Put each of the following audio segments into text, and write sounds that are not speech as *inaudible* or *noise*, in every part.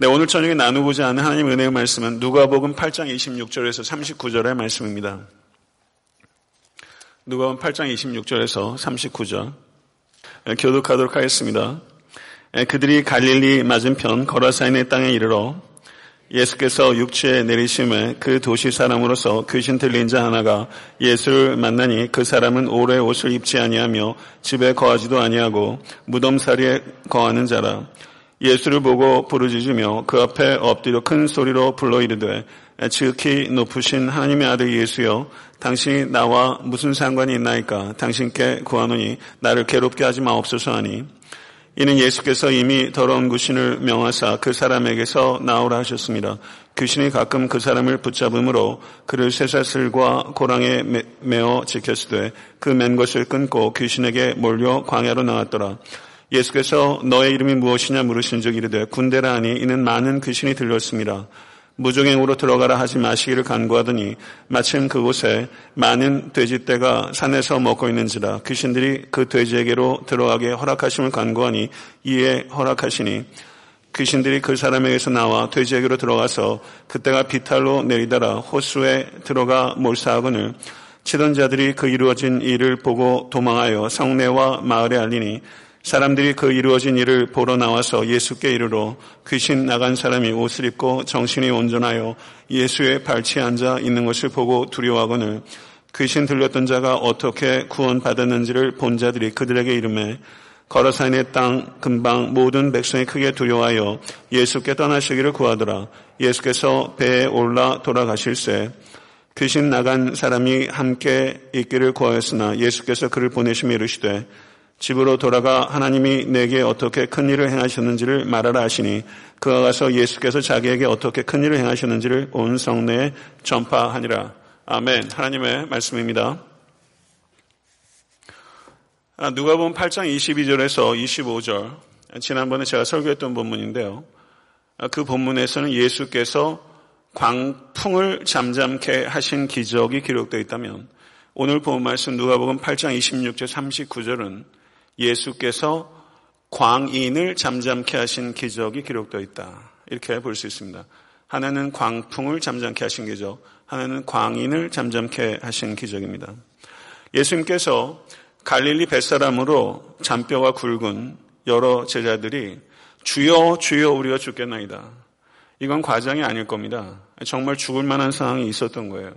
네, 오늘 저녁에 나누고자 하는 하나님 은혜의 말씀은 누가복음 8장 26절에서 39절의 말씀입니다. 누가복음 8장 26절에서 39절 교독하도록 하겠습니다. 그들이 갈릴리 맞은편 거라사인의 땅에 이르러 예수께서 육지에 내리심에 그 도시 사람으로서 귀신 들린 자 하나가 예수를 만나니 그 사람은 오래 옷을 입지 아니하며 집에 거하지도 아니하고 무덤살이에 거하는 자라 예수를 보고 부르짖으며 그 앞에 엎드려 큰 소리로 불러 이르되 지극히 높으신 하나님의 아들 예수여 당신이 나와 무슨 상관이 있나이까 당신께 구하노니 나를 괴롭게 하지 마옵소서 하니 이는 예수께서 이미 더러운 귀신을 명하사 그 사람에게서 나오라 하셨습니다. 귀신이 가끔 그 사람을 붙잡음으로 그를 쇠사슬과 고랑에 매어 지켰으되 그 맨 것을 끊고 귀신에게 몰려 광야로 나왔더라. 예수께서 너의 이름이 무엇이냐 물으신 적 이르되 군대라 하니 이는 많은 귀신이 들렸습니다. 무종행으로 들어가라 하지 마시기를 간구하더니 마침 그곳에 많은 돼지떼가 산에서 먹고 있는지라 귀신들이 그 돼지에게로 들어가게 허락하심을 간구하니 이에 허락하시니 귀신들이 그 사람에게서 나와 돼지에게로 들어가서 그때가 비탈로 내리다라 호수에 들어가 몰사하거늘 치던 자들이 그 이루어진 일을 보고 도망하여 성내와 마을에 알리니 사람들이 그 이루어진 일을 보러 나와서 예수께 이르러 귀신 나간 사람이 옷을 입고 정신이 온전하여 예수의 발치에 앉아 있는 것을 보고 두려워하거늘 귀신 들렸던 자가 어떻게 구원받았는지를 본 자들이 그들에게 이름해 거라사인의 땅 근방 모든 백성이 크게 두려워하여 예수께 떠나시기를 구하더라. 예수께서 배에 올라 돌아가실새 귀신 나간 사람이 함께 있기를 구하였으나 예수께서 그를 보내시며 이르시되 집으로 돌아가 하나님이 내게 어떻게 큰 일을 행하셨는지를 말하라 하시니 그가 가서 예수께서 자기에게 어떻게 큰 일을 행하셨는지를 온 성내에 전파하니라. 아멘. 하나님의 말씀입니다. 아, 누가 보면 8장 22절에서 25절 지난번에 제가 설교했던 본문인데요. 아, 그 본문에서는 예수께서 광풍을 잠잠케 하신 기적이 기록되어 있다면 오늘 본 말씀 누가 보면 8장 26절 39절은 예수께서 광인을 잠잠케 하신 기적이 기록되어 있다. 이렇게 볼 수 있습니다. 하나는 광풍을 잠잠케 하신 기적, 하나는 광인을 잠잠케 하신 기적입니다. 예수님께서 갈릴리 뱃사람으로 잔뼈가 굵은 여러 제자들이 주여 주여 우리가 죽겠나이다. 이건 과장이 아닐 겁니다. 정말 죽을 만한 상황이 있었던 거예요.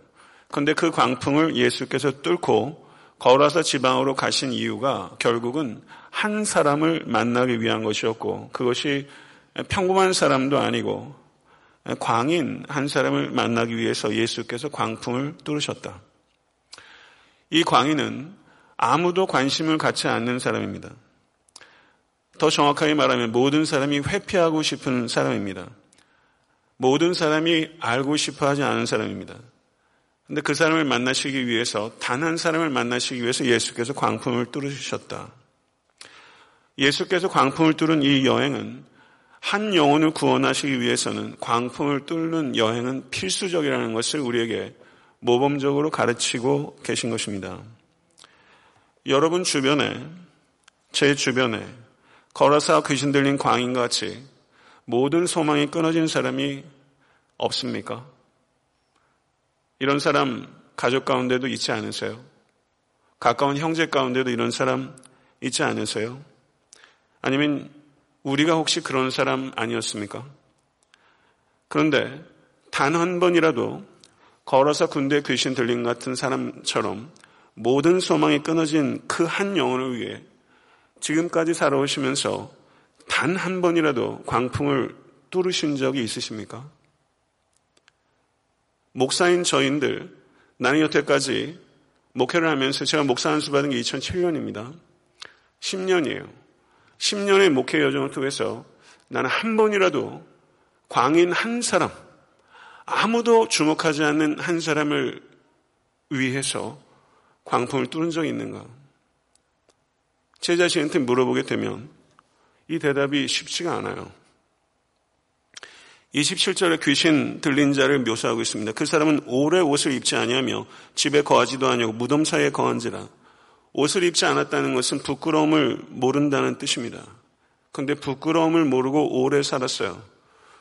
그런데 그 광풍을 예수께서 뚫고 거라서 지방으로 가신 이유가 결국은 한 사람을 만나기 위한 것이었고 그것이 평범한 사람도 아니고 광인 한 사람을 만나기 위해서 예수께서 광풍을 뚫으셨다. 이 광인은 아무도 관심을 갖지 않는 사람입니다. 더 정확하게 말하면 모든 사람이 회피하고 싶은 사람입니다. 모든 사람이 알고 싶어 하지 않은 사람입니다. 근데 그 사람을 만나시기 위해서 단 한 사람을 만나시기 위해서 예수께서 광풍을 뚫으셨다. 예수께서 광풍을 뚫은 이 여행은 한 영혼을 구원하시기 위해서는 광풍을 뚫는 여행은 필수적이라는 것을 우리에게 모범적으로 가르치고 계신 것입니다. 여러분 주변에, 제 주변에 걸어서 귀신 들린 광인 같이 모든 소망이 끊어진 사람이 없습니까? 이런 사람 가족 가운데도 있지 않으세요? 가까운 형제 가운데도 이런 사람 있지 않으세요? 아니면 우리가 혹시 그런 사람 아니었습니까? 그런데 단 한 번이라도 걸어서 군대 귀신 들린 같은 사람처럼 모든 소망이 끊어진 그 한 영혼을 위해 지금까지 살아오시면서 단 한 번이라도 광풍을 뚫으신 적이 있으십니까? 목사인 저인들, 나는 여태까지 목회를 하면서 제가 목사 한수 받은 게 2007년입니다. 10년이에요. 10년의 목회 여정을 통해서 나는 한 번이라도 광인 한 사람, 아무도 주목하지 않는 한 사람을 위해서 광풍을 뚫은 적이 있는가? 제 자신한테 물어보게 되면 이 대답이 쉽지가 않아요. 27절에 귀신 들린 자를 묘사하고 있습니다. 그 사람은 오래 옷을 입지 아니하며 집에 거하지도 아니하고 무덤 사이에 거한지라. 옷을 입지 않았다는 것은 부끄러움을 모른다는 뜻입니다. 그런데 부끄러움을 모르고 오래 살았어요.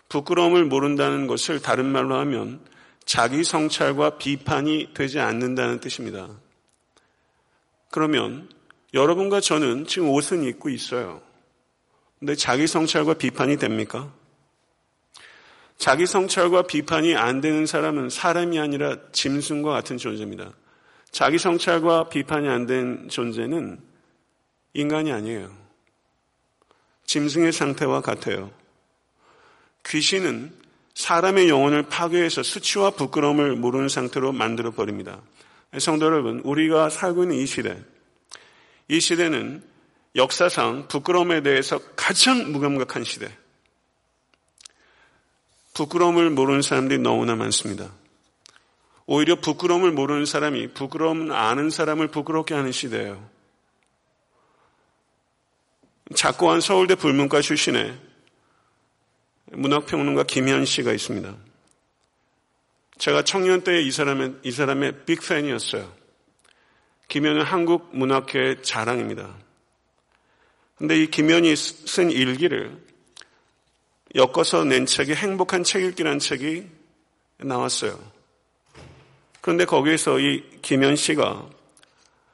부끄러움을 모른다는 것을 다른 말로 하면 자기 성찰과 비판이 되지 않는다는 뜻입니다. 그러면 여러분과 저는 지금 옷은 입고 있어요. 근데 자기 성찰과 비판이 됩니까? 자기 성찰과 비판이 안 되는 사람은 사람이 아니라 짐승과 같은 존재입니다. 자기 성찰과 비판이 안 된 존재는 인간이 아니에요. 짐승의 상태와 같아요. 귀신은 사람의 영혼을 파괴해서 수치와 부끄러움을 모르는 상태로 만들어 버립니다. 성도 여러분, 우리가 살고 있는 이 시대, 이 시대는 역사상 부끄러움에 대해서 가장 무감각한 시대. 부끄러움을 모르는 사람들이 너무나 많습니다. 오히려 부끄러움을 모르는 사람이 부끄러움 아는 사람을 부끄럽게 하는 시대예요. 작고한 서울대 불문과 출신의 문학평론가 김현 씨가 있습니다. 제가 청년 때이 사람의, 이 사람의 빅팬이었어요. 김현은 한국 문학계의 자랑입니다. 근데 이 김현이 쓴 일기를 엮어서 낸 책이 행복한 책 읽기라는 책이 나왔어요. 그런데 거기에서 이 김현 씨가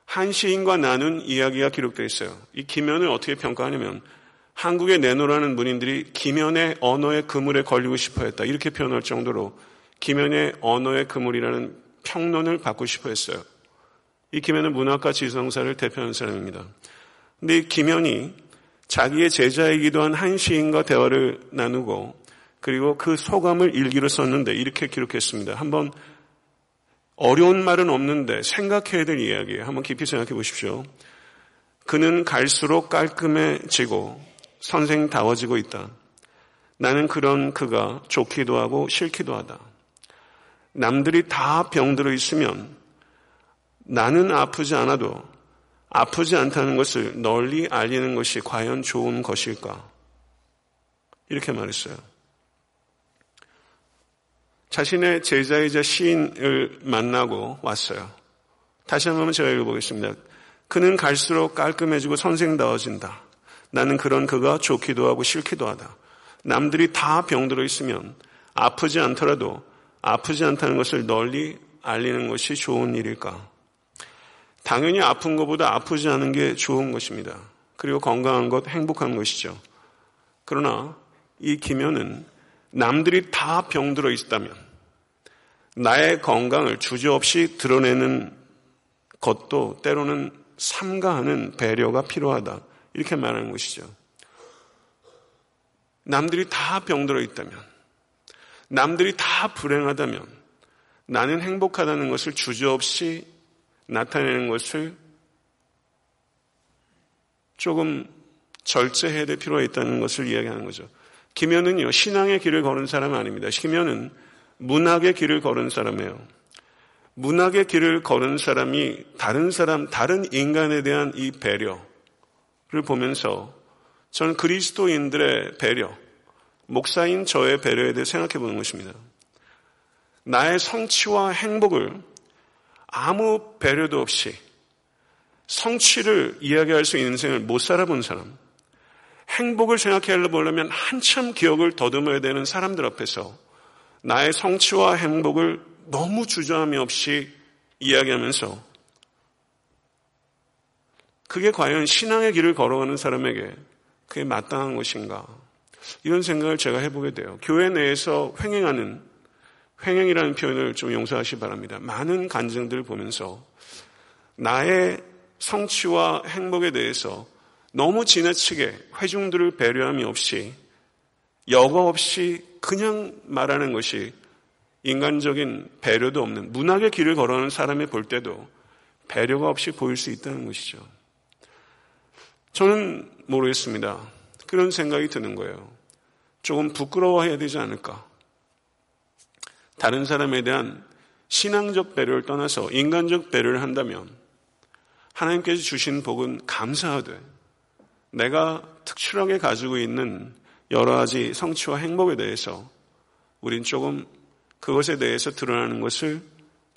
한 시인과 나눈 이야기가 기록되어 있어요. 이 김현을 어떻게 평가하냐면 한국에 내놓으라는 문인들이 김현의 언어의 그물에 걸리고 싶어 했다. 이렇게 표현할 정도로 김현의 언어의 그물이라는 평론을 받고 싶어 했어요. 이 김현은 문학과 지성사를 대표하는 사람입니다. 근데 이 김현이 자기의 제자이기도 한 한 시인과 대화를 나누고 그리고 그 소감을 일기로 썼는데 이렇게 기록했습니다. 한번 어려운 말은 없는데 생각해야 될 이야기예요. 한번 깊이 생각해 보십시오. 그는 갈수록 깔끔해지고 선생다워지고 있다. 나는 그런 그가 좋기도 하고 싫기도 하다. 남들이 다 병들어 있으면 나는 아프지 않아도 아프지 않다는 것을 널리 알리는 것이 과연 좋은 것일까? 이렇게 말했어요. 자신의 제자이자 시인을 만나고 왔어요. 다시 한번 제가 읽어보겠습니다. 그는 갈수록 깔끔해지고 선생다워진다. 나는 그런 그가 좋기도 하고 싫기도 하다. 남들이 다 병들어 있으면 아프지 않더라도 아프지 않다는 것을 널리 알리는 것이 좋은 일일까? 당연히 아픈 것보다 아프지 않은 게 좋은 것입니다. 그리고 건강한 것, 행복한 것이죠. 그러나 이 기면은 남들이 다 병들어 있다면 나의 건강을 주저없이 드러내는 것도 때로는 삼가하는 배려가 필요하다. 이렇게 말하는 것이죠. 남들이 다 병들어 있다면, 남들이 다 불행하다면, 나는 행복하다는 것을 주저없이 나타내는 것을 조금 절제해야 될 필요가 있다는 것을 이야기하는 거죠. 김현은요, 신앙의 길을 걸은 사람은 아닙니다. 김현은 문학의 길을 걸은 사람이에요. 문학의 길을 걸은 사람이 다른 사람, 다른 인간에 대한 이 배려를 보면서 저는 그리스도인들의 배려, 목사인 저의 배려에 대해 생각해 보는 것입니다. 나의 성취와 행복을 아무 배려도 없이 성취를 이야기할 수 있는 인생을 못 살아본 사람, 행복을 생각해 보려면 한참 기억을 더듬어야 되는 사람들 앞에서 나의 성취와 행복을 너무 주저함이 없이 이야기하면서 그게 과연 신앙의 길을 걸어가는 사람에게 그게 마땅한 것인가? 이런 생각을 제가 해보게 돼요. 교회 내에서 횡행하는, 횡행이라는 표현을 좀 용서하시 바랍니다. 많은 간증들을 보면서 나의 성취와 행복에 대해서 너무 지나치게 회중들을 배려함이 없이 여과 없이 그냥 말하는 것이 인간적인 배려도 없는 문학의 길을 걸어가는 사람이 볼 때도 배려가 없이 보일 수 있다는 것이죠. 저는 모르겠습니다. 그런 생각이 드는 거예요. 조금 부끄러워해야 되지 않을까. 다른 사람에 대한 신앙적 배려를 떠나서 인간적 배려를 한다면 하나님께서 주신 복은 감사하되 내가 특출하게 가지고 있는 여러 가지 성취와 행복에 대해서 우린 조금 그것에 대해서 드러나는 것을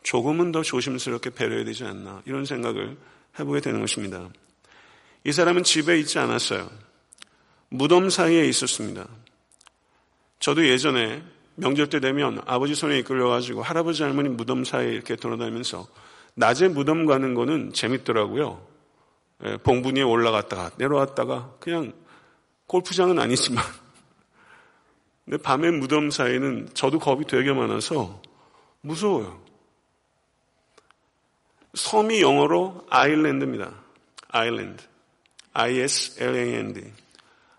조금은 더 조심스럽게 배려해야 되지 않나 이런 생각을 해보게 되는 것입니다. 이 사람은 집에 있지 않았어요. 무덤 사이에 있었습니다. 저도 예전에 명절 때 되면 아버지 손에 이끌려가지고 할아버지 할머니 무덤 사이에 이렇게 돌아다니면서 낮에 무덤 가는 거는 재밌더라고요. 예, 봉분 위에 올라갔다가 내려왔다가 그냥 골프장은 아니지만 *laughs* 근데 밤에 무덤 사이는 저도 겁이 되게 많아서 무서워요. 섬이 영어로 island입니다. island. I-S-L-A-N-D.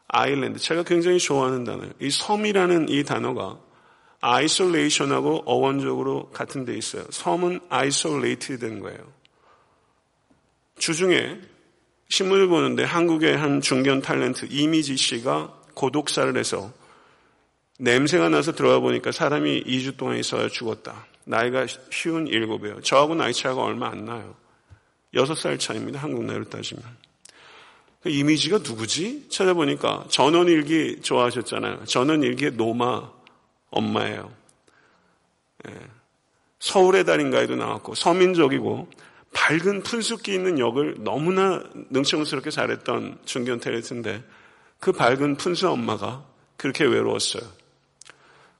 island. 제가 굉장히 좋아하는 단어예요. 이 섬이라는 이 단어가 isolation하고 어원적으로 같은 데 있어요. 섬은 isolate 된 거예요. 주중에 신문을 보는데 한국의 한 중견 탤런트 이미지 씨가 고독사를 해서 냄새가 나서 들어가 보니까 사람이 2주 동안 있어야 죽었다. 나이가 쉬운 일곱이에요. 저하고 나이 차가 얼마 안 나요. 6살 차입니다. 한국 나이로 따지면. 그 이미지가 누구지? 찾아보니까 전원일기 좋아하셨잖아요. 전원일기의 노마 엄마예요. 예. 서울의 달인가에도 나왔고 서민적이고 밝은 푼숙기 있는 역을 너무나 능청스럽게 잘했던 중견 텔레트인데 그 밝은 푼수 엄마가 그렇게 외로웠어요.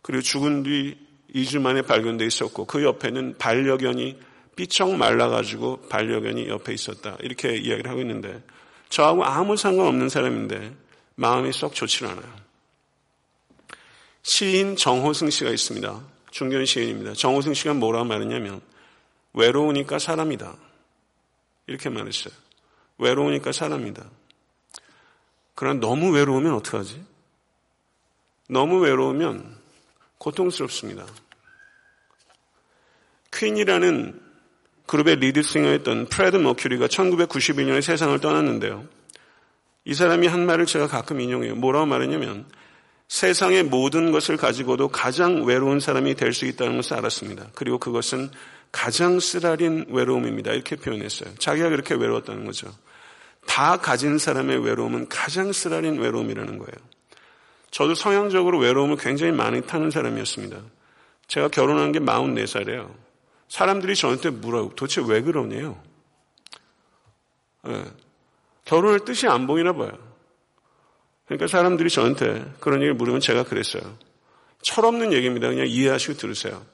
그리고 죽은 뒤 2주 만에 발견돼 있었고 그 옆에는 반려견이 삐쩍 말라가지고 반려견이 옆에 있었다. 이렇게 이야기를 하고 있는데 저하고 아무 상관없는 사람인데 마음이 썩 좋지 않아요. 시인 정호승 씨가 있습니다. 중견 시인입니다. 정호승 씨가 뭐라고 말했냐면 외로우니까 사람이다. 이렇게 말했어요. 외로우니까 사람이다. 그러나 너무 외로우면 어떡하지? 너무 외로우면 고통스럽습니다. 퀸이라는 그룹의 리드싱어였던 프레드 머큐리가 1991년에 세상을 떠났는데요. 이 사람이 한 말을 제가 가끔 인용해요. 뭐라고 말했냐면 세상의 모든 것을 가지고도 가장 외로운 사람이 될 수 있다는 것을 알았습니다. 그리고 그것은 가장 쓰라린 외로움입니다. 이렇게 표현했어요. 자기가 그렇게 외로웠다는 거죠. 다 가진 사람의 외로움은 가장 쓰라린 외로움이라는 거예요. 저도 성향적으로 외로움을 굉장히 많이 타는 사람이었습니다. 제가 결혼한 게 44살이에요. 사람들이 저한테 물어요. 도대체 왜 그러냐요? 네. 결혼할 뜻이 안 보이나 봐요. 그러니까 사람들이 저한테 그런 얘기를 물으면 제가 그랬어요. 철없는 얘기입니다. 그냥 이해하시고 들으세요.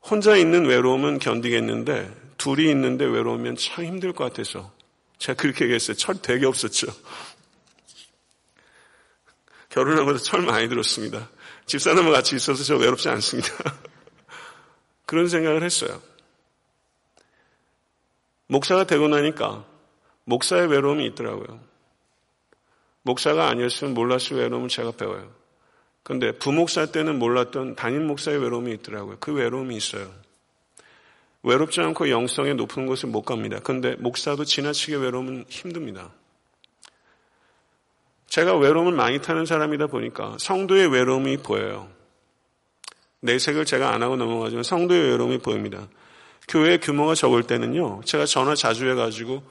혼자 있는 외로움은 견디겠는데 둘이 있는데 외로우면 참 힘들 것 같아서 제가 그렇게 얘기했어요. 철 되게 없었죠. *laughs* 결혼하고서 철 많이 들었습니다. 집사람과 같이 있어서 저 외롭지 않습니다. *laughs* 그런 생각을 했어요. 목사가 되고 나니까 목사의 외로움이 있더라고요. 목사가 아니었으면 몰랐을 외로움을 제가 배워요. 근데 부목사 때는 몰랐던 담임 목사의 외로움이 있더라고요. 그 외로움이 있어요. 외롭지 않고 영성의 높은 곳을 못 갑니다. 근데 목사도 지나치게 외로움은 힘듭니다. 제가 외로움을 많이 타는 사람이다 보니까 성도의 외로움이 보여요. 내색을 제가 안 하고 넘어가지만 성도의 외로움이 보입니다. 교회 규모가 적을 때는요, 제가 전화 자주 해가지고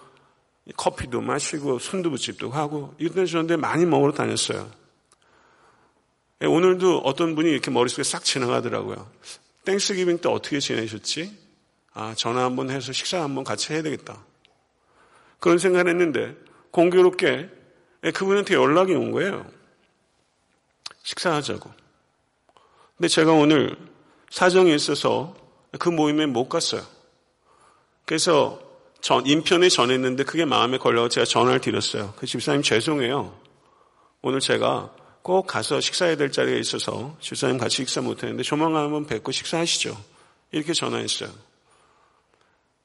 커피도 마시고 순두부집도 하고 이런 저런데 많이 먹으러 다녔어요. 예, 오늘도 어떤 분이 이렇게 머릿속에 싹 지나가더라고요. 땡스기빙 때 어떻게 지내셨지? 아, 전화 한번 해서 식사 한번 같이 해야 되겠다. 그런 생각을 했는데 공교롭게 예, 그분한테 연락이 온 거예요. 식사하자고. 근데 제가 오늘 사정이 있어서 그 모임에 못 갔어요. 그래서 전, 인편에 전했는데 그게 마음에 걸려서 제가 전화를 드렸어요. 그 집사님 죄송해요. 오늘 제가 꼭 가서 식사해야 될 자리에 있어서 집사님 같이 식사 못했는데 조만간 한번 뵙고 식사하시죠. 이렇게 전화했어요.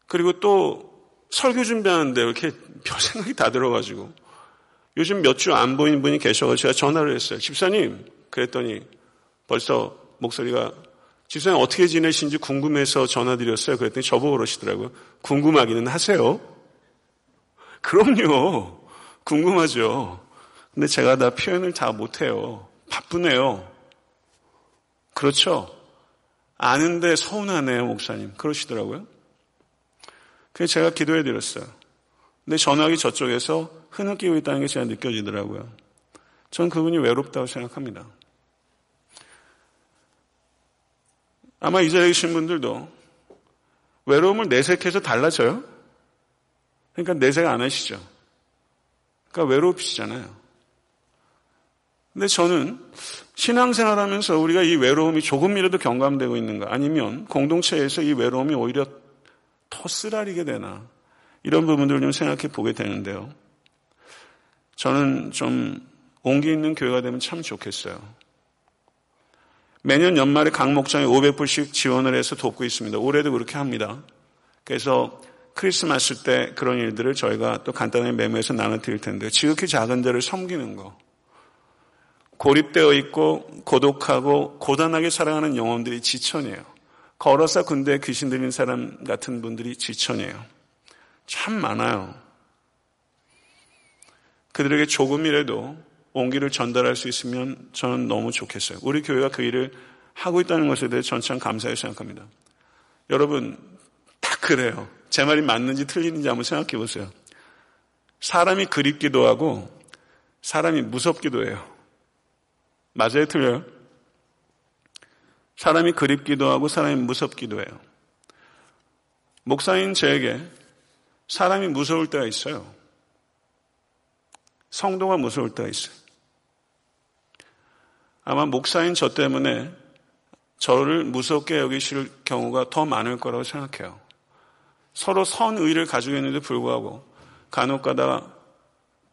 그리고 또 설교 준비하는데 이렇게 별 생각이 다 들어가지고 요즘 몇 주 안 보이는 분이 계셔서 제가 전화를 했어요. 집사님 그랬더니 벌써 목소리가 집사님 어떻게 지내신지 궁금해서 전화드렸어요. 그랬더니 저보고 그러시더라고요. 궁금하기는 하세요? 그럼요. 궁금하죠. 근데 제가 다 표현을 다 못해요. 바쁘네요. 그렇죠. 아는데 서운하네요, 목사님. 그러시더라고요. 그래서 제가 기도해 드렸어요. 근데 전화기 저쪽에서 흐느끼고 있다는 게 제가 느껴지더라고요. 전 그분이 외롭다고 생각합니다. 아마 이 자리에 계신 분들도 외로움을 내색해서 달라져요? 그러니까 내색 안 하시죠? 그러니까 외롭으시잖아요. 근데 저는 신앙생활 하면서 우리가 이 외로움이 조금이라도 경감되고 있는가 아니면 공동체에서 이 외로움이 오히려 더 쓰라리게 되나 이런 부분들을 좀 생각해 보게 되는데요. 저는 좀 온기 있는 교회가 되면 참 좋겠어요. 매년 연말에 각 목장에 500불씩 지원을 해서 돕고 있습니다. 올해도 그렇게 합니다. 그래서 크리스마스 때 그런 일들을 저희가 또 간단하게 메모해서 나눠드릴 텐데 지극히 작은 자를 섬기는 거. 고립되어 있고 고독하고 고단하게 살아가는 영혼들이 지천이에요. 걸어서 군대에 귀신 들린 사람 같은 분들이 지천이에요. 참 많아요. 그들에게 조금이라도 온기를 전달할 수 있으면 저는 너무 좋겠어요. 우리 교회가 그 일을 하고 있다는 것에 대해 전참 감사히 생각합니다. 여러분, 다 그래요. 제 말이 맞는지 틀리는지 한번 생각해 보세요. 사람이 그립기도 하고 사람이 무섭기도 해요. 맞아요, 틀려요? 사람이 그립기도 하고 사람이 무섭기도 해요. 목사인 저에게 사람이 무서울 때가 있어요. 성도가 무서울 때가 있어요. 아마 목사인 저 때문에 저를 무섭게 여기실 경우가 더 많을 거라고 생각해요. 서로 선의를 가지고 있는데 불구하고 간혹 가다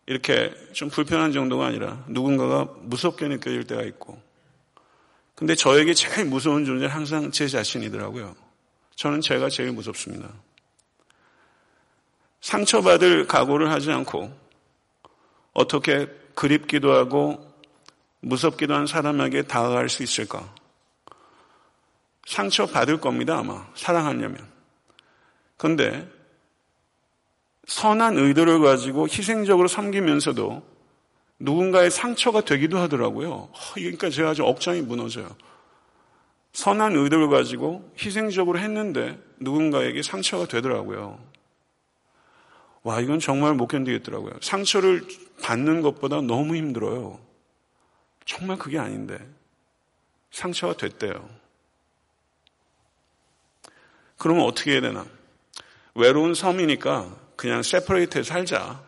이렇게 좀 불편한 정도가 아니라 누군가가 무섭게 느껴질 때가 있고 근데 저에게 제일 무서운 존재는 항상 제 자신이더라고요. 저는 제가 제일 무섭습니다. 상처받을 각오를 하지 않고 어떻게 그립기도 하고 무섭기도 한 사람에게 다가갈 수 있을까? 상처 받을 겁니다, 아마. 사랑하려면. 그런데 선한 의도를 가지고 희생적으로 섬기면서도 누군가의 상처가 되기도 하더라고요. 그러니까 제가 아주 억장이 무너져요. 선한 의도를 가지고 희생적으로 했는데 누군가에게 상처가 되더라고요. 와, 이건 정말 못 견디겠더라고요. 상처를 받는 것보다 너무 힘들어요. 정말 그게 아닌데. 상처가 됐대요. 그러면 어떻게 해야 되나? 외로운 섬이니까 그냥 세퍼레이트해 살자.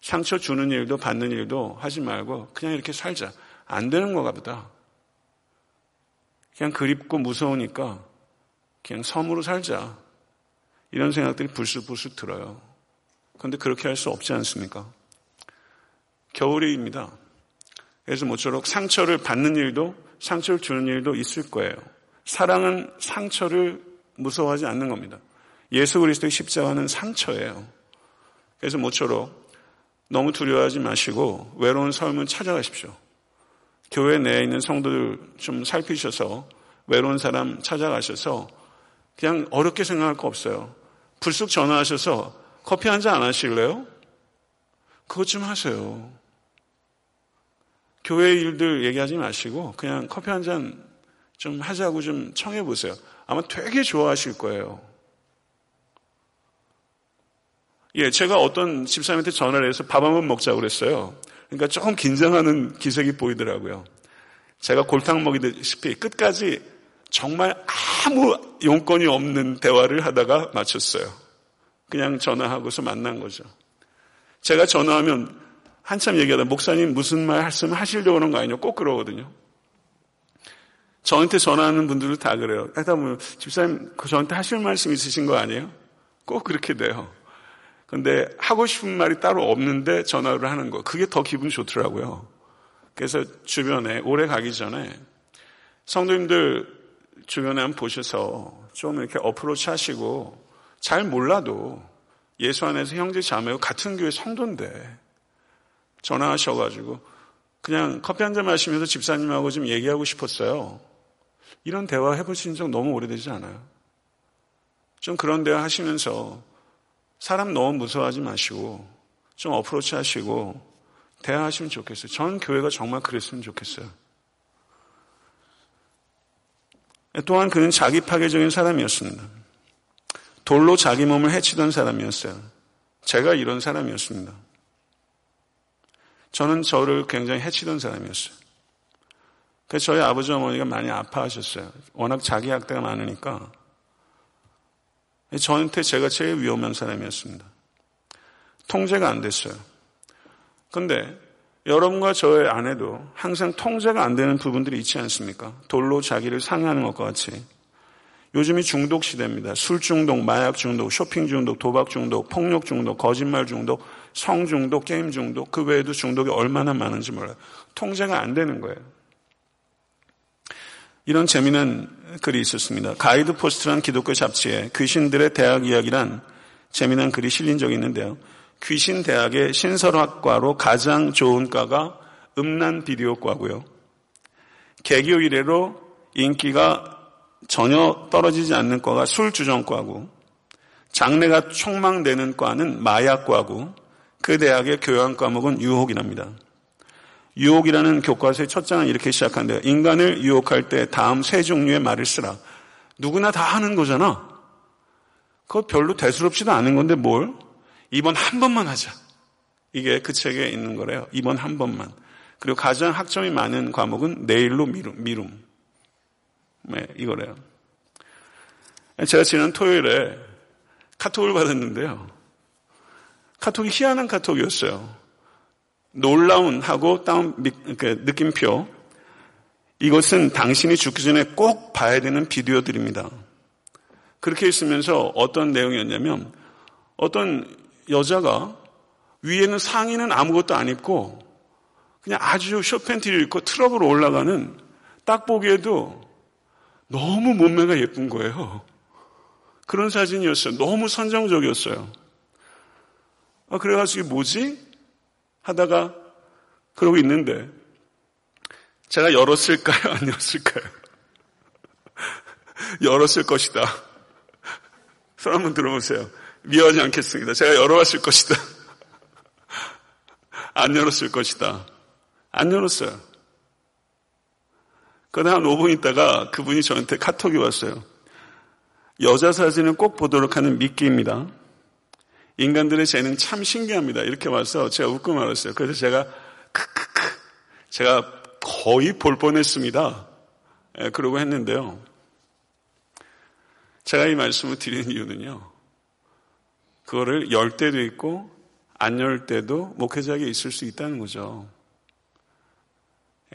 상처 주는 일도 받는 일도 하지 말고 그냥 이렇게 살자. 안 되는 거가 보다. 그냥 그립고 무서우니까 그냥 섬으로 살자. 이런 생각들이 불쑥불쑥 들어요. 그런데 그렇게 할 수 없지 않습니까? 겨울입니다. 그래서 모쪼록 상처를 받는 일도 상처를 주는 일도 있을 거예요. 사랑은 상처를 무서워하지 않는 겁니다. 예수 그리스도의 십자가는 상처예요. 그래서 모쪼록 너무 두려워하지 마시고 외로운 삶을 찾아가십시오. 교회 내에 있는 성도들 좀 살피셔서 외로운 사람 찾아가셔서 그냥 어렵게 생각할 거 없어요. 불쑥 전화하셔서 커피 한 잔 안 하실래요? 그것 좀 하세요. 교회 일들 얘기하지 마시고 그냥 커피 한 잔 좀 하자고 좀 청해 보세요. 아마 되게 좋아하실 거예요. 예, 제가 어떤 집사님한테 전화를 해서 밥 한 번 먹자고 그랬어요. 그러니까 조금 긴장하는 기색이 보이더라고요. 제가 골탕 먹이듯이 끝까지 정말 아무 용건이 없는 대화를 하다가 마쳤어요. 그냥 전화하고서 만난 거죠. 제가 전화하면 한참 얘기하다 목사님 무슨 말 말씀 하시려고 하는 거 아니냐 꼭 그러거든요. 저한테 전화하는 분들도 다 그래요. 하다 보면 집사님 그 저한테 하실 말씀 있으신 거 아니에요? 꼭 그렇게 돼요. 근데 하고 싶은 말이 따로 없는데 전화를 하는 거. 그게 더 기분이 좋더라고요. 그래서 주변에 오래 가기 전에 성도님들 주변에 한번 보셔서 좀 이렇게 어프로치 하시고 잘 몰라도 예수 안에서 형제 자매고 같은 교회 성도인데 전화하셔가지고 그냥 커피 한 잔 마시면서 집사님하고 좀 얘기하고 싶었어요. 이런 대화 해보신 적 너무 오래되지 않아요? 좀 그런 대화 하시면서 사람 너무 무서워하지 마시고 좀 어프로치 하시고 대화하시면 좋겠어요. 전 교회가 정말 그랬으면 좋겠어요. 또한 그는 자기 파괴적인 사람이었습니다. 돌로 자기 몸을 해치던 사람이었어요. 제가 이런 사람이었습니다. 저는 저를 굉장히 해치던 사람이었어요. 그래서 저희 아버지 어머니가 많이 아파하셨어요. 워낙 자기 학대가 많으니까 저한테 제가 제일 위험한 사람이었습니다. 통제가 안 됐어요. 근데 여러분과 저의 안에도 항상 통제가 안 되는 부분들이 있지 않습니까? 돌로 자기를 상하는 것과 같이. 요즘이 중독 시대입니다. 술 중독, 마약 중독, 쇼핑 중독, 도박 중독, 폭력 중독, 거짓말 중독, 성 중독, 게임 중독, 그 외에도 중독이 얼마나 많은지 몰라요. 통제가 안 되는 거예요. 이런 재미난 글이 있었습니다. Guideposts란 기독교 잡지에 귀신들의 대학 이야기란 재미난 글이 실린 적이 있는데요. 귀신 대학의 신설학과로 가장 좋은 과가 음란 비디오과고요. 개교 이래로 인기가 전혀 떨어지지 않는 과가 술주정과고 장래가 촉망되는 과는 마약과고 그 대학의 교양 과목은 유혹이랍니다. 유혹이라는 교과서의 첫 장은 이렇게 시작한대요. 인간을 유혹할 때 다음 세 종류의 말을 쓰라. 누구나 다 하는 거잖아. 그거 별로 대수롭지도 않은 건데 뭘? 이번 한 번만 하자. 이게 그 책에 있는 거래요. 이번 한 번만. 그리고 가장 학점이 많은 과목은 내일로 미룸. 미룸. 네, 이거래요. 제가 지난 토요일에 카톡을 받았는데요. 카톡이 희한한 카톡이었어요. 놀라운 하고 다운 느낌표. 이것은 당신이 죽기 전에 꼭 봐야 되는 비디오들입니다. 그렇게 있으면서 어떤 내용이었냐면 어떤 여자가 위에는 상의는 아무것도 안 입고 그냥 아주 쇼팬티를 입고 트럭으로 올라가는 딱 보기에도 너무 몸매가 예쁜 거예요. 그런 사진이었어요. 너무 선정적이었어요. 아, 그래가지고 뭐지? 하다가 그러고 있는데 제가 열었을까요? *laughs* 안 열었을까요? *laughs* 열었을 것이다. 손 한번 들어보세요. 미워하지 않겠습니다. 제가 열어봤을 것이다. *laughs* 안 열었을 것이다. 안 열었어요. 그러다 한 5분 있다가 그분이 저한테 카톡이 왔어요. 여자 사진을 꼭 보도록 하는 미끼입니다. 인간들의 재능 참 신기합니다. 이렇게 와서 제가 웃고 말았어요. 그래서 제가 크크크 제가 거의 볼 뻔했습니다. 예, 그러고 했는데요. 제가 이 말씀을 드리는 이유는요. 그거를 열 때도 있고 안 열 때도 목회자에게 있을 수 있다는 거죠.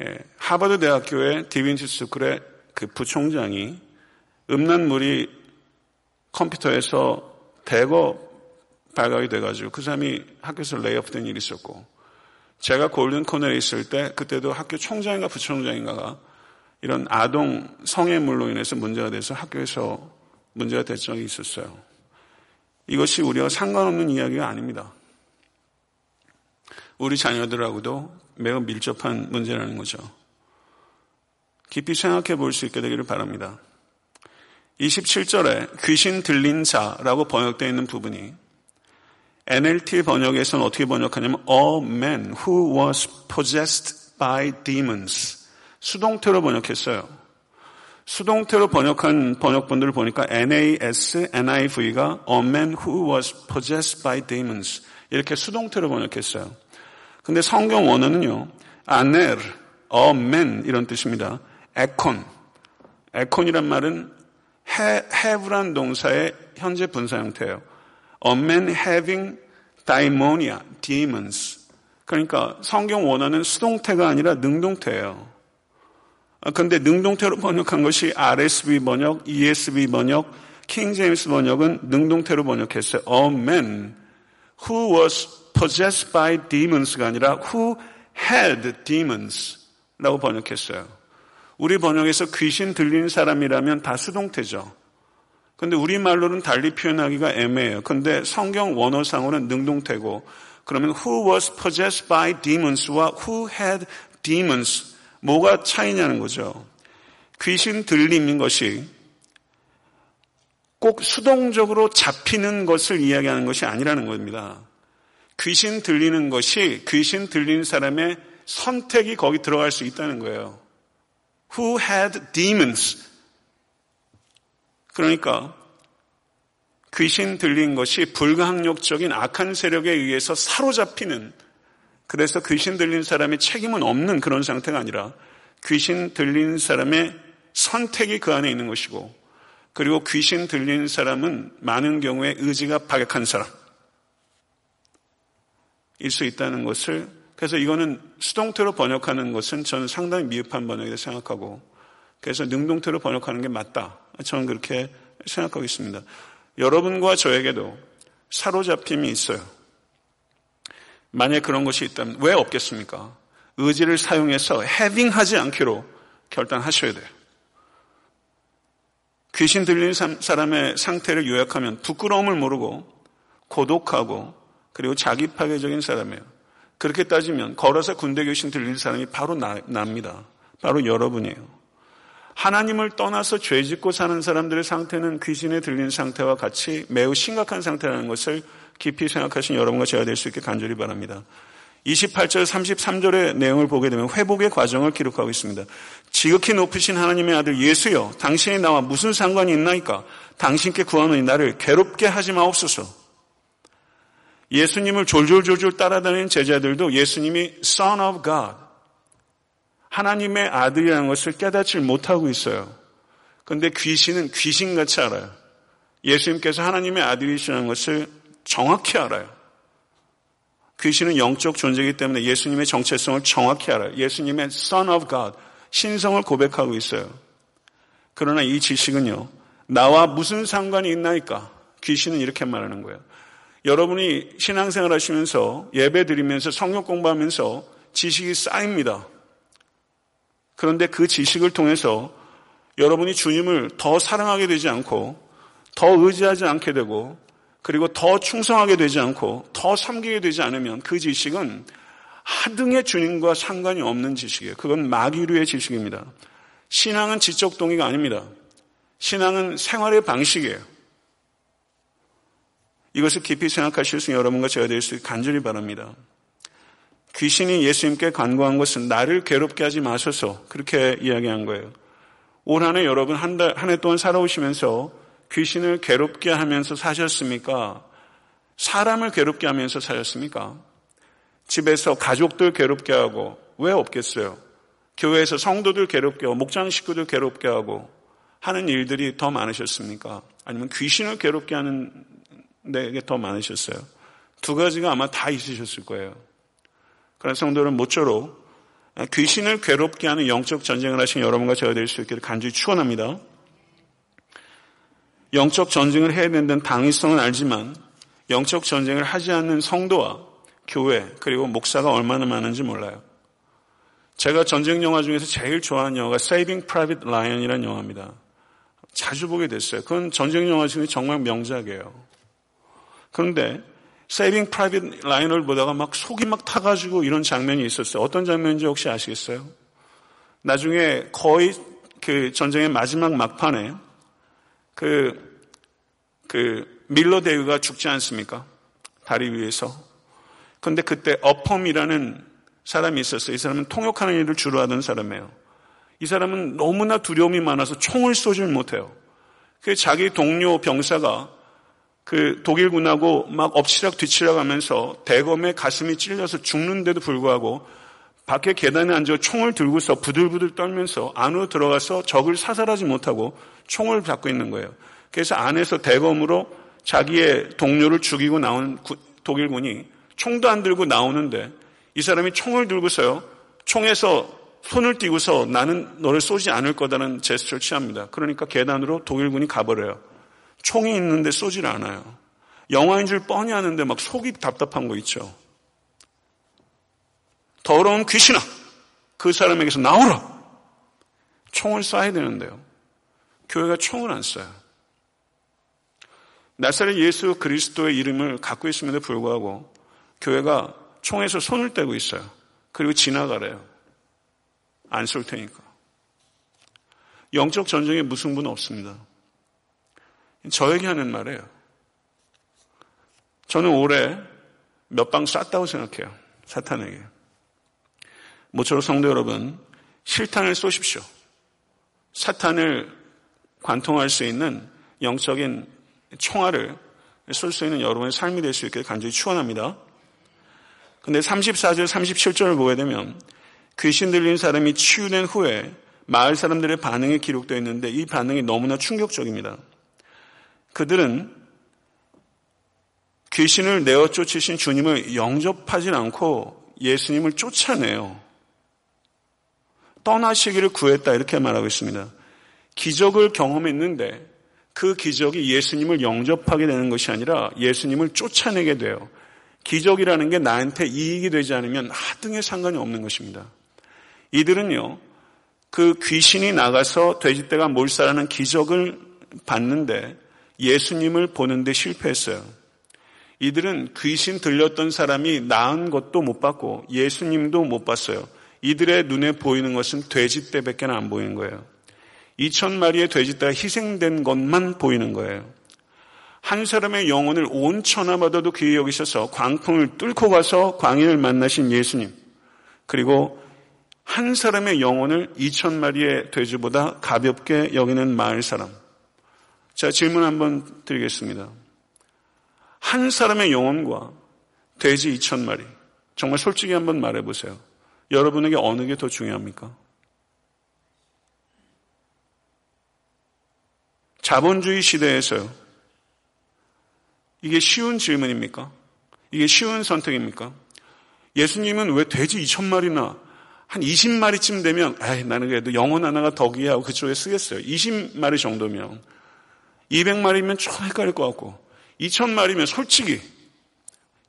예, 하버드 대학교의 Divinity School의 그 부총장이 음란물이 컴퓨터에서 대거 발각이 돼가지고 그 사람이 학교에서 layoff된 일이 있었고 제가 골든 코너에 있을 때 그때도 학교 총장인가 부총장인가가 이런 아동 성애물로 인해서 문제가 돼서 학교에서 문제가 된 적이 있었어요. 이것이 우리와 상관없는 이야기가 아닙니다. 우리 자녀들하고도 매우 밀접한 문제라는 거죠. 깊이 생각해 볼 수 있게 되기를 바랍니다. 27절에 귀신 들린 자라고 번역되어 있는 부분이 NLT 번역에서는 어떻게 번역하냐면 a man who was possessed by demons 수동태로 번역했어요. 수동태로 번역한 번역본들을 보니까 NAS, NIV가 a man who was possessed by demons 이렇게 수동태로 번역했어요. 근데 성경 원어는요, 아넬, man 이런 뜻입니다. 에콘. 에콘이란 말은 have란 동사의 현재 분사 형태예요. A man having daimonia, demons. 그러니까 성경 원어는 수동태가 아니라 능동태예요. 그런데 능동태로 번역한 것이 RSV 번역, ESV 번역, 킹 제임스 번역은 능동태로 번역했어요. A man who was possessed by demons가 아니라 who had demons라고 번역했어요. 우리 번역에서 귀신 들린 사람이라면 다 수동태죠. 근데 우리말로는 달리 표현하기가 애매해요. 근데 성경 원어상으로는 능동태고 그러면 who was possessed by demons와 who had demons 뭐가 차이냐는 거죠. 귀신 들림인 것이 꼭 수동적으로 잡히는 것을 이야기하는 것이 아니라는 겁니다. 귀신 들리는 것이 귀신 들린 사람의 선택이 거기 들어갈 수 있다는 거예요. Who had demons? 그러니까 귀신 들린 것이 불가항력적인 악한 세력에 의해서 사로잡히는 그래서 귀신 들린 사람의 책임은 없는 그런 상태가 아니라 귀신 들린 사람의 선택이 그 안에 있는 것이고 그리고 귀신 들린 사람은 많은 경우에 의지가 박약한 사람 일 수 있다는 것을 그래서 이거는 수동태로 번역하는 것은 저는 상당히 미흡한 번역이라고 생각하고 그래서 능동태로 번역하는 게 맞다. 저는 그렇게 생각하고 있습니다. 여러분과 저에게도 사로잡힘이 있어요. 만약 그런 것이 있다면 왜 없겠습니까? 의지를 사용해서 해빙하지 않기로 결단하셔야 돼요. 귀신 들린 사람의 상태를 요약하면 부끄러움을 모르고 고독하고 그리고 자기 파괴적인 사람이에요. 그렇게 따지면 걸어서 군대 귀신 들린 사람이 바로 나, 납니다. 바로 여러분이에요. 하나님을 떠나서 죄 짓고 사는 사람들의 상태는 귀신에 들린 상태와 같이 매우 심각한 상태라는 것을 깊이 생각하신 여러분과 제가 될 수 있게 간절히 바랍니다. 28절 33절의 내용을 보게 되면 회복의 과정을 기록하고 있습니다. 지극히 높으신 하나님의 아들 예수여 당신이 나와 무슨 상관이 있나이까 당신께 구하노니 나를 괴롭게 하지 마옵소서. 예수님을 졸졸졸졸 따라다니는 제자들도 예수님이 Son of God 하나님의 아들이라는 것을 깨닫지 못하고 있어요. 그런데 귀신은 귀신같이 알아요. 예수님께서 하나님의 아들이시라는 것을 정확히 알아요. 귀신은 영적 존재이기 때문에 예수님의 정체성을 정확히 알아요. 예수님의 Son of God, 신성을 고백하고 있어요. 그러나 이 지식은요, 나와 무슨 상관이 있나이까? 귀신은 이렇게 말하는 거예요. 여러분이 신앙생활 하시면서 예배 드리면서 성역 공부하면서 지식이 쌓입니다. 그런데 그 지식을 통해서 여러분이 주님을 더 사랑하게 되지 않고 더 의지하지 않게 되고 그리고 더 충성하게 되지 않고 더 섬기게 되지 않으면 그 지식은 하등의 주님과 상관이 없는 지식이에요. 그건 마귀류의 지식입니다. 신앙은 지적 동의가 아닙니다. 신앙은 생활의 방식이에요. 이것을 깊이 생각하실 수 있는 여러분과 제가 될 수 있게 간절히 바랍니다. 귀신이 예수님께 간구한 것은 나를 괴롭게 하지 마소서 그렇게 이야기한 거예요. 올 한해 여러분 한 해 동안 살아오시면서 귀신을 괴롭게 하면서 사셨습니까? 사람을 괴롭게 하면서 사셨습니까? 집에서 가족들 괴롭게 하고 왜 없겠어요? 교회에서 성도들 괴롭게 하고 목장 식구들 괴롭게 하고 하는 일들이 더 많으셨습니까? 아니면 귀신을 괴롭게 하는 데게 더 많으셨어요? 두 가지가 아마 다 있으셨을 거예요. 그런 성도는 모쪼록 귀신을 괴롭게 하는 영적 전쟁을 하신 여러분과 제가 될 수 있기를 간절히 축원합니다. 영적 전쟁을 해야 된다는 당위성은 알지만 영적 전쟁을 하지 않는 성도와 교회 그리고 목사가 얼마나 많은지 몰라요. 제가 전쟁 영화 중에서 제일 좋아하는 영화가 Saving Private Ryan이라는 영화입니다. 자주 보게 됐어요. 그건 전쟁 영화 중에 정말 명작이에요. 그런데 Saving Private Ryan을 보다가 막 속이 막 타가지고 이런 장면이 있었어요. 어떤 장면인지 혹시 아시겠어요? 나중에 거의 그 전쟁의 마지막 막판에 그, 그 밀러 대위가 죽지 않습니까? 다리 위에서. 근데 그때 어펌이라는 사람이 있었어요. 이 사람은 통역하는 일을 주로 하던 사람이에요. 이 사람은 너무나 두려움이 많아서 총을 쏘질 못해요. 그 자기 동료 병사가 그 독일군하고 막 엎치락 뒤치락 하면서 대검에 가슴이 찔려서 죽는데도 불구하고 밖에 계단에 앉아 총을 들고서 부들부들 떨면서 안으로 들어가서 적을 사살하지 못하고 총을 잡고 있는 거예요. 그래서 안에서 대검으로 자기의 동료를 죽이고 나온 독일군이 총도 안 들고 나오는데 이 사람이 총을 들고서요. 총에서 손을 띄고서 나는 너를 쏘지 않을 거다는 제스처를 취합니다. 그러니까 계단으로 독일군이 가버려요. 총이 있는데 쏘질 않아요. 영화인 줄 뻔히 아는데 막 속이 답답한 거 있죠. 더러운 귀신아! 그 사람에게서 나오라! 총을 쏴야 되는데요. 교회가 총을 안 쏴요. 나사렛 예수 그리스도의 이름을 갖고 있음에도 불구하고 교회가 총에서 손을 떼고 있어요. 그리고 지나가래요. 안 쏠 테니까. 영적 전쟁에 무승부는 없습니다. 저에게 하는 말이에요. 저는 올해 몇 방 쐈다고 생각해요. 사탄에게. 모쪼록 성도 여러분, 실탄을 쏘십시오. 사탄을 관통할 수 있는 영적인 총알을 쏠 수 있는 여러분의 삶이 될 수 있게 간절히 축원합니다. 근데 34절, 37절을 보게 되면 귀신 들린 사람이 치유된 후에 마을 사람들의 반응이 기록되어 있는데 이 반응이 너무나 충격적입니다. 그들은 귀신을 내어 쫓으신 주님을 영접하지 않고 예수님을 쫓아내요. 떠나시기를 구했다 이렇게 말하고 있습니다. 기적을 경험했는데 그 기적이 예수님을 영접하게 되는 것이 아니라 예수님을 쫓아내게 돼요. 기적이라는 게 나한테 이익이 되지 않으면 하등에 상관이 없는 것입니다. 이들은요, 그 귀신이 나가서 돼지떼가 몰살하는 기적을 봤는데 예수님을 보는데 실패했어요. 이들은 귀신 들렸던 사람이 나은 것도 못 봤고 예수님도 못 봤어요. 이들의 눈에 보이는 것은 돼지떼밖에 안 보이는 거예요. 2천 마리의 돼지떼가 희생된 것만 보이는 거예요. 한 사람의 영혼을 온 천하마다도 귀히 여기셔서 광풍을 뚫고 가서 광인을 만나신 예수님. 그리고 한 사람의 영혼을 2천 마리의 돼지보다 가볍게 여기는 마을 사람. 자, 질문 한번 드리겠습니다. 한 사람의 영혼과 돼지 2천 마리. 정말 솔직히 한번 말해 보세요. 여러분에게 어느 게 더 중요합니까? 자본주의 시대에서요. 이게 쉬운 질문입니까? 이게 쉬운 선택입니까? 예수님은 왜 돼지 2천 마리나 한 20마리쯤 되면 에이, 나는 그래도 영혼 하나가 덕이야 하고 그쪽에 쓰겠어요. 20마리 정도면 200마리면 좀 헷갈릴 것 같고 2천마리면 솔직히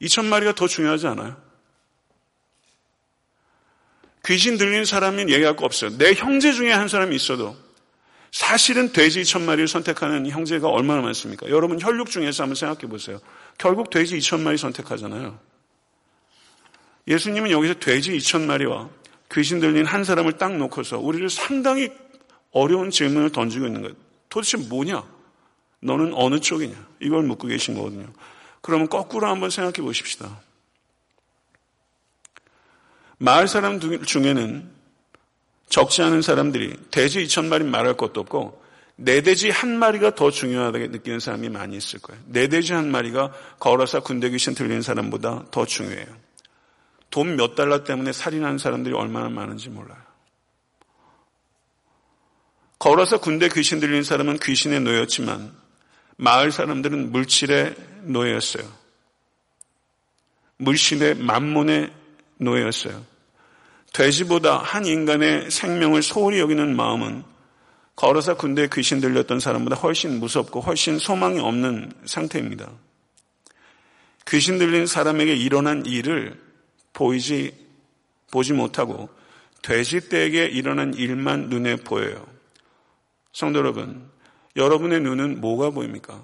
2천마리가 더 중요하지 않아요? 귀신 들린 사람은 얘기할 거 없어요. 내 형제 중에 한 사람이 있어도 사실은 돼지 2천마리를 선택하는 형제가 얼마나 많습니까? 여러분 혈육 중에서 한번 생각해 보세요. 결국 돼지 2천마리 선택하잖아요. 예수님은 여기서 돼지 2천마리와 귀신 들린 한 사람을 딱 놓고서 우리를 상당히 어려운 질문을 던지고 있는 거예요. 도대체 뭐냐? 너는 어느 쪽이냐? 이걸 묻고 계신 거거든요. 그러면 거꾸로 한번 생각해 보십시다. 마을 사람 중에는 적지 않은 사람들이 돼지 2천 마리 말할 것도 없고 내 돼지 한 마리가 더 중요하다고 느끼는 사람이 많이 있을 거예요. 내 돼지 한 마리가 걸어서 군대 귀신 들리는 사람보다 더 중요해요. 돈 몇 달러 때문에 살인하는 사람들이 얼마나 많은지 몰라요. 걸어서 군대 귀신 들리는 사람은 귀신에 놓였지만 마을 사람들은 물질의 노예였어요. 물신의 만몬의 노예였어요. 돼지보다 한 인간의 생명을 소홀히 여기는 마음은 걸어서 군대에 귀신 들렸던 사람보다 훨씬 무섭고 훨씬 소망이 없는 상태입니다. 귀신 들린 사람에게 일어난 일을 보이지, 보지 못하고 돼지 떼에게 일어난 일만 눈에 보여요. 성도 여러분, 여러분의 눈은 뭐가 보입니까?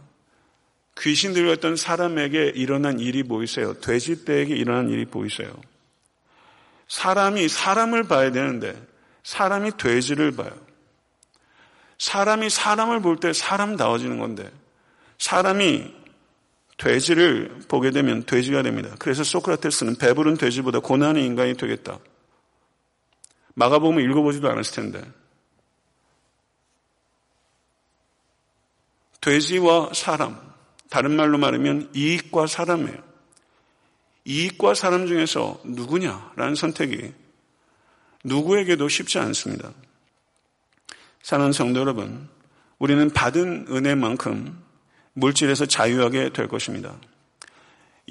귀신 들렸던 사람에게 일어난 일이 보이세요? 돼지떼에게 일어난 일이 보이세요? 사람이 사람을 봐야 되는데 사람이 돼지를 봐요. 사람이 사람을 볼 때 사람다워지는 건데 사람이 돼지를 보게 되면 돼지가 됩니다. 그래서 소크라테스는 배부른 돼지보다 고난의 인간이 되겠다. 마가복음 읽어보지도 않았을 텐데. 돼지와 사람, 다른 말로 말하면 이익과 사람이에요. 이익과 사람 중에서 누구냐라는 선택이 누구에게도 쉽지 않습니다. 사랑하는 성도 여러분, 우리는 받은 은혜만큼 물질에서 자유하게 될 것입니다.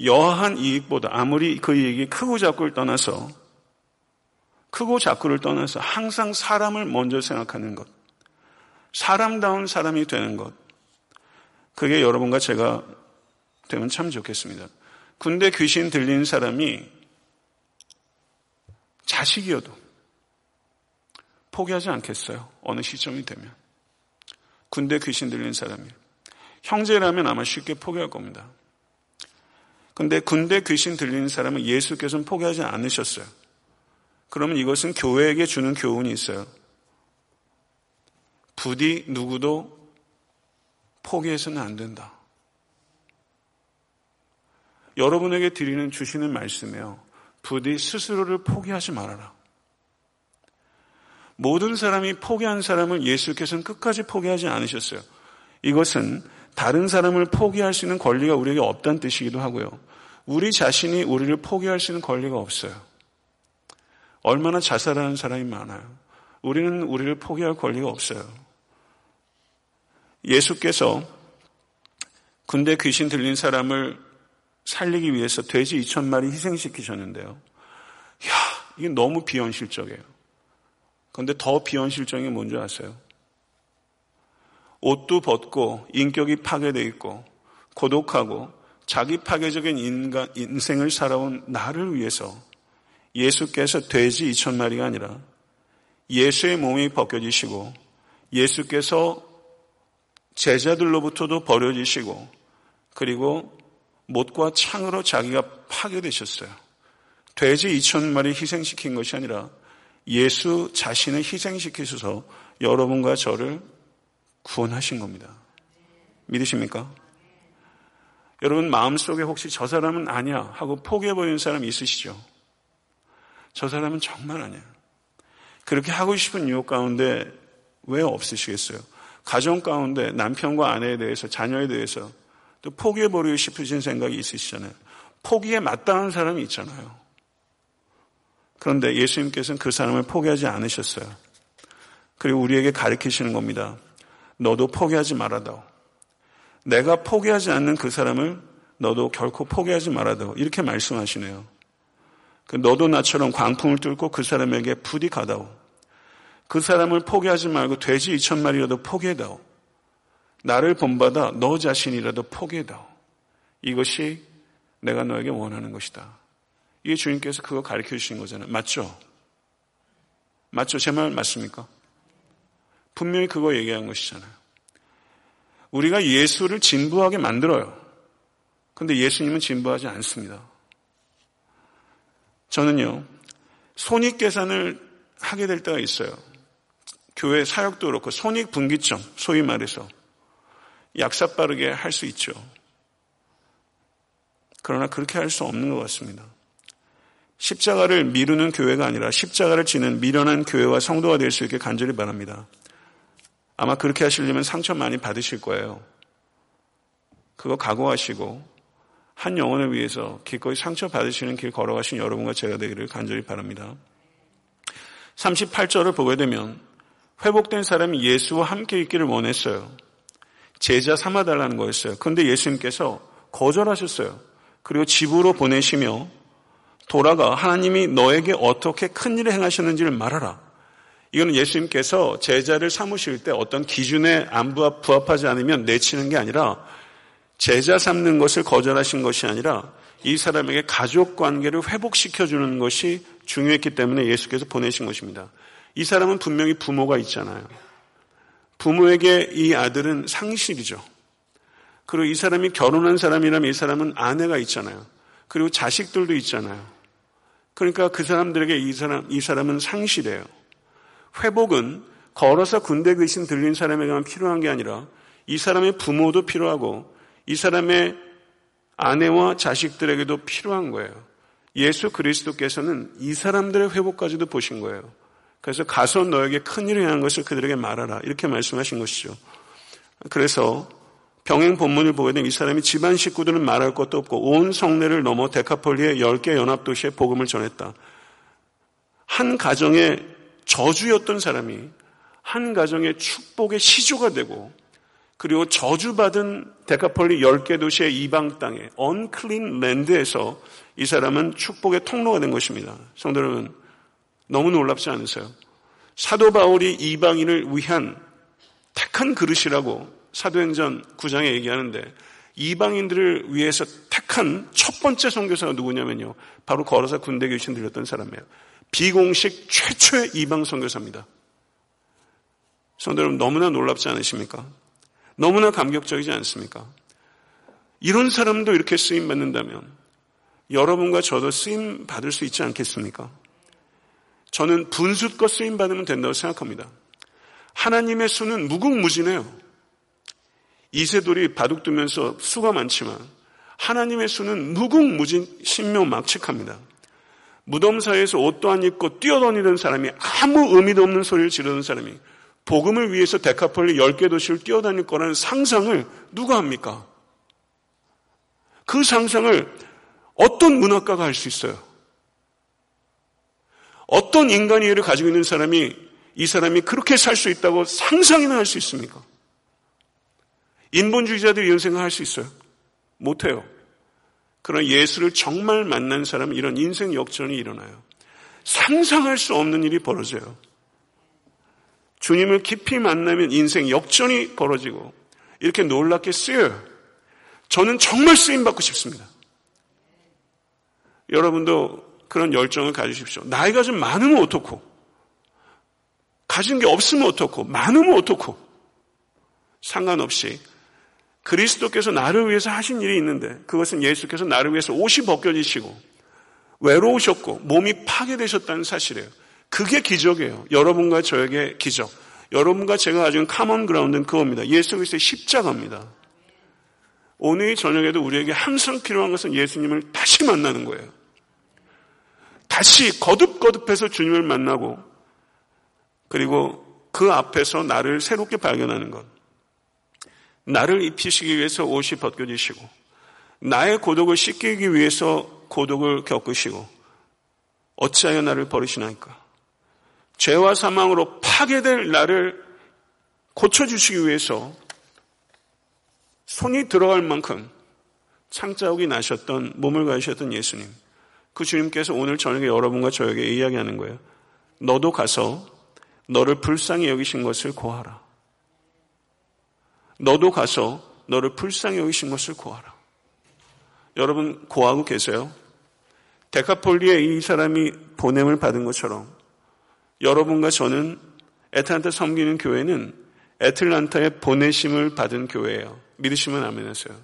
여한 이익보다 아무리 그 이익이 크고 작고를 떠나서 크고 작고를 떠나서 항상 사람을 먼저 생각하는 것, 사람다운 사람이 되는 것, 그게 여러분과 제가 되면 참 좋겠습니다. 군대 귀신 들린 사람이 자식이어도 포기하지 않겠어요. 어느 시점이 되면. 군대 귀신 들린 사람이. 형제라면 아마 쉽게 포기할 겁니다. 근데 군대 귀신 들리는 사람은 예수께서는 포기하지 않으셨어요. 그러면 이것은 교회에게 주는 교훈이 있어요. 부디 누구도 포기해서는 안 된다. 여러분에게 드리는 주시는 말씀이에요. 부디 스스로를 포기하지 말아라. 모든 사람이 포기한 사람을 예수께서는 끝까지 포기하지 않으셨어요. 이것은 다른 사람을 포기할 수 있는 권리가 우리에게 없다는 뜻이기도 하고요. 우리 자신이 우리를 포기할 수 있는 권리가 없어요. 얼마나 자살하는 사람이 많아요. 우리는 우리를 포기할 권리가 없어요. 예수께서 군대 귀신 들린 사람을 살리기 위해서 돼지 2천 마리 희생시키셨는데요. 이게 너무 비현실적이에요. 그런데 더 비현실적인 게 뭔지 아세요? 옷도 벗고 인격이 파괴되어 있고 고독하고 자기 파괴적인 인간, 인생을 살아온 나를 위해서 예수께서 돼지 2천 마리가 아니라 예수의 몸이 벗겨지시고 예수께서 제자들로부터도 버려지시고 그리고 못과 창으로 자기가 파괴되셨어요. 돼지 2천 마리 희생시킨 것이 아니라 예수 자신을 희생시키셔서 여러분과 저를 구원하신 겁니다. 믿으십니까? 여러분 마음속에 혹시 저 사람은 아니야 하고 포기해버리는 사람 있으시죠? 저 사람은 정말 아니야. 그렇게 하고 싶은 이유 가운데 왜 없으시겠어요? 가정 가운데 남편과 아내에 대해서 자녀에 대해서 또 포기해버리고 싶으신 생각이 있으시잖아요. 포기에 마땅한 사람이 있잖아요. 그런데 예수님께서는 그 사람을 포기하지 않으셨어요. 그리고 우리에게 가르치시는 겁니다. 너도 포기하지 말아다오. 내가 포기하지 않는 그 사람을 너도 결코 포기하지 말아다오. 이렇게 말씀하시네요. 그 너도 나처럼 광풍을 뚫고 그 사람에게 부디 가다오. 그 사람을 포기하지 말고 돼지 2천 마리라도 포기해다오. 나를 본받아 너 자신이라도 포기해다오. 이것이 내가 너에게 원하는 것이다. 이게 주님께서 그거 가르쳐 주신 거잖아요. 맞죠? 맞죠? 제 말 맞습니까? 분명히 그거 얘기한 것이잖아요. 우리가 예수를 진부하게 만들어요. 근데 예수님은 진부하지 않습니다. 저는요, 손익 계산을 하게 될 때가 있어요. 교회 사역도 그렇고, 손익분기점, 소위 말해서. 약사 빠르게 할 수 있죠. 그러나 그렇게 할 수 없는 것 같습니다. 십자가를 미루는 교회가 아니라 십자가를 지는 미련한 교회와 성도가 될 수 있게 간절히 바랍니다. 아마 그렇게 하시려면 상처 많이 받으실 거예요. 그거 각오하시고 한 영혼을 위해서 기꺼이 상처 받으시는 길 걸어가신 여러분과 제가 되기를 간절히 바랍니다. 38절을 보게 되면 회복된 사람이 예수와 함께 있기를 원했어요. 제자 삼아달라는 거였어요. 그런데 예수님께서 거절하셨어요. 그리고 집으로 보내시며 돌아가 하나님이 너에게 어떻게 큰 일을 행하셨는지를 말하라. 이거는 예수님께서 제자를 삼으실 때 어떤 기준에 안 부합, 부합하지 않으면 내치는 게 아니라 제자 삼는 것을 거절하신 것이 아니라 이 사람에게 가족 관계를 회복시켜 주는 것이 중요했기 때문에 예수께서 보내신 것입니다. 이 사람은 분명히 부모가 있잖아요. 부모에게 이 아들은 상실이죠. 그리고 이 사람이 결혼한 사람이라면 이 사람은 아내가 있잖아요. 그리고 자식들도 있잖아요. 그러니까 그 사람들에게 이 사람, 이 사람은 상실해요. 회복은 걸어서 군대 귀신 들린 사람에게만 필요한 게 아니라 이 사람의 부모도 필요하고 이 사람의 아내와 자식들에게도 필요한 거예요. 예수 그리스도께서는 이 사람들의 회복까지도 보신 거예요. 그래서 가서 너에게 큰일을 행한 것을 그들에게 말하라. 이렇게 말씀하신 것이죠. 그래서 병행 본문을 보게 되면 이 사람이 집안 식구들은 말할 것도 없고 온 성내를 넘어 데카폴리의 10개 연합도시에 복음을 전했다. 한 가정의 저주였던 사람이 한 가정의 축복의 시조가 되고 그리고 저주받은 데카폴리 10개 도시의 이방 땅에 언클린 랜드에서 이 사람은 축복의 통로가 된 것입니다. 성도 여러분 너무 놀랍지 않으세요? 사도 바울이 이방인을 위한 택한 그릇이라고 사도행전 9장에 얘기하는데 이방인들을 위해서 택한 첫 번째 선교사가 누구냐면요. 바로 걸어서 군대 교신 들렸던 사람이에요. 비공식 최초의 이방 선교사입니다. 성도 여러분 너무나 놀랍지 않으십니까? 너무나 감격적이지 않습니까? 이런 사람도 이렇게 쓰임 받는다면 여러분과 저도 쓰임 받을 수 있지 않겠습니까? 저는 분수껏 쓰임 받으면 된다고 생각합니다. 하나님의 수는 무궁무진해요. 이세돌이 바둑 두면서 수가 많지만 하나님의 수는 무궁무진 신묘막측합니다. 무덤 사이에서 옷도 안 입고 뛰어다니던 사람이 아무 의미도 없는 소리를 지르는 사람이 복음을 위해서 데카폴리 10개 도시를 뛰어다닐 거라는 상상을 누가 합니까? 그 상상을 어떤 문학가가 할 수 있어요? 어떤 인간 이해를 가지고 있는 사람이 이 사람이 그렇게 살 수 있다고 상상이나 할 수 있습니까? 인본주의자들이 이런 생각 할 수 있어요? 못해요. 그러나 예수를 정말 만난 사람은 이런 인생 역전이 일어나요. 상상할 수 없는 일이 벌어져요. 주님을 깊이 만나면 인생 역전이 벌어지고 이렇게 놀랍게 쓰여요. 저는 정말 쓰임 받고 싶습니다. 여러분도 그런 열정을 가지십시오. 나이가 좀 많으면 어떻고, 가진 게 없으면 어떻고, 많으면 어떻고, 상관없이 그리스도께서 나를 위해서 하신 일이 있는데 그것은 예수께서 나를 위해서 옷이 벗겨지시고 외로우셨고 몸이 파괴되셨다는 사실이에요. 그게 기적이에요. 여러분과 저에게 기적. 여러분과 제가 가진 카먼 그라운드는 그겁니다. 예수 그리스도의 십자가입니다. 오늘 저녁에도 우리에게 항상 필요한 것은 예수님을 다시 만나는 거예요. 다시 거듭거듭해서 주님을 만나고 그리고 그 앞에서 나를 새롭게 발견하는 것. 나를 입히시기 위해서 옷이 벗겨지시고 나의 고독을 씻기기 위해서 고독을 겪으시고 어찌하여 나를 버리시나이까? 죄와 사망으로 파괴될 나를 고쳐주시기 위해서 손이 들어갈 만큼 창자국이 나셨던 몸을 가지셨던 예수님. 그 주님께서 오늘 저녁에 여러분과 저에게 이야기하는 거예요. 너도 가서 너를 불쌍히 여기신 것을 고하라. 너도 가서 너를 불쌍히 여기신 것을 고하라. 여러분 고하고 계세요? 데카폴리에 이 사람이 보냄을 받은 것처럼 여러분과 저는 애틀란타 섬기는 교회는 애틀란타의 보내심을 받은 교회예요. 믿으시면 아멘 하세요.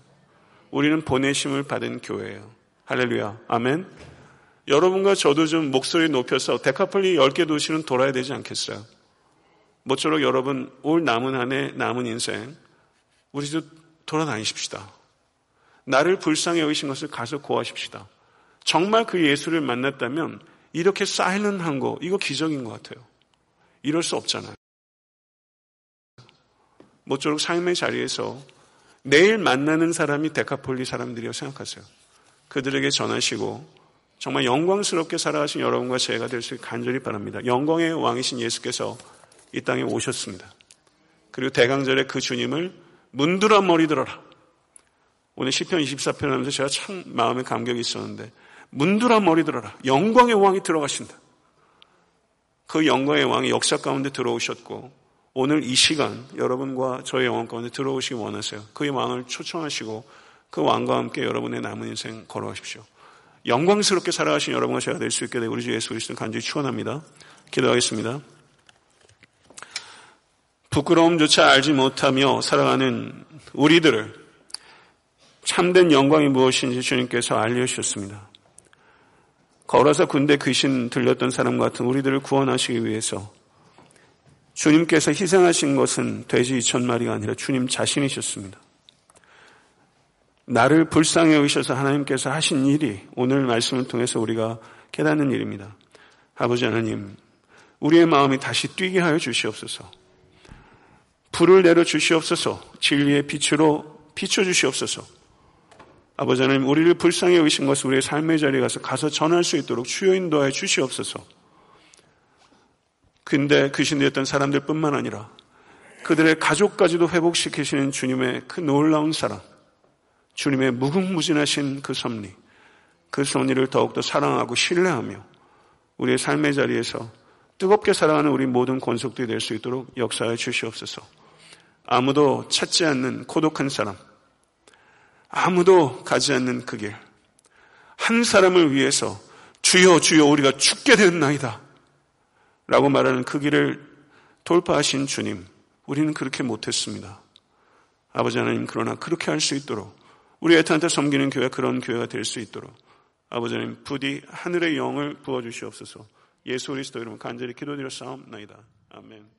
우리는 보내심을 받은 교회예요. 할렐루야. 아멘. 여러분과 저도 좀 목소리 높여서 데카폴리 10개 도시는 돌아야 되지 않겠어요? 모쪼록 여러분 올 남은 한 해 남은 인생 우리도 돌아다니십시다. 나를 불쌍히 여기신 것을 가서 고하십시다. 정말 그 예수를 만났다면 이렇게 사일런한 거 이거 기적인 것 같아요. 이럴 수 없잖아요. 모쪼록 삶의 자리에서 내일 만나는 사람이 데카폴리 사람들이라고 생각하세요. 그들에게 전하시고 정말 영광스럽게 살아가신 여러분과 제가 될 수 있게 간절히 바랍니다. 영광의 왕이신 예수께서 이 땅에 오셨습니다. 그리고 대강절에 그 주님을 문드러 머리 들어라. 오늘 10편 24편 하면서 제가 참 마음에 감격이 있었는데 문드러 머리 들어라. 영광의 왕이 들어가신다. 그 영광의 왕이 역사 가운데 들어오셨고 오늘 이 시간 여러분과 저의 영광 가운데 들어오시기 원하세요. 그의 왕을 초청하시고 그 왕과 함께 여러분의 남은 인생 걸어가십시오. 영광스럽게 살아가신 여러분과 제가 될 수 있게 되고 우리 주 예수 그리스도는 간절히 축원합니다. 기도하겠습니다. 부끄러움조차 알지 못하며 살아가는 우리들을 참된 영광이 무엇인지 주님께서 알려주셨습니다. 걸어서 군대 귀신 들렸던 사람 같은 우리들을 구원하시기 위해서 주님께서 희생하신 것은 돼지 2천 마리가 아니라 주님 자신이셨습니다. 나를 불쌍히 여기셔서 하나님께서 하신 일이 오늘 말씀을 통해서 우리가 깨닫는 일입니다. 아버지 하나님, 우리의 마음이 다시 뛰게 하여 주시옵소서. 불을 내려 주시옵소서. 진리의 빛으로 비춰 주시옵소서. 아버지 하나님, 우리를 불쌍히 여기신 것을 우리의 삶의 자리에 가서 가서 전할 수 있도록 주여 인도하여 주시옵소서. 근데 귀신되었던 사람들 뿐만 아니라 그들의 가족까지도 회복시키시는 주님의 그 놀라운 사랑, 주님의 무궁무진하신 그 섭리, 그 섭리를 더욱더 사랑하고 신뢰하며 우리의 삶의 자리에서 뜨겁게 사랑하는 우리 모든 권속들이 될 수 있도록 역사해 주시옵소서. 아무도 찾지 않는 고독한 사람, 아무도 가지 않는 그 길, 한 사람을 위해서 주여 주여 우리가 죽게 됐나이다 라고 말하는 그 길을 돌파하신 주님, 우리는 그렇게 못했습니다. 아버지 하나님 그러나 그렇게 할 수 있도록 우리 애타한테 섬기는 교회 그런 교회가 될 수 있도록 아버지 하나님 부디 하늘의 영을 부어 주시옵소서 예수 그리스도 이름 간절히 기도드려 싸움나이다. 아멘.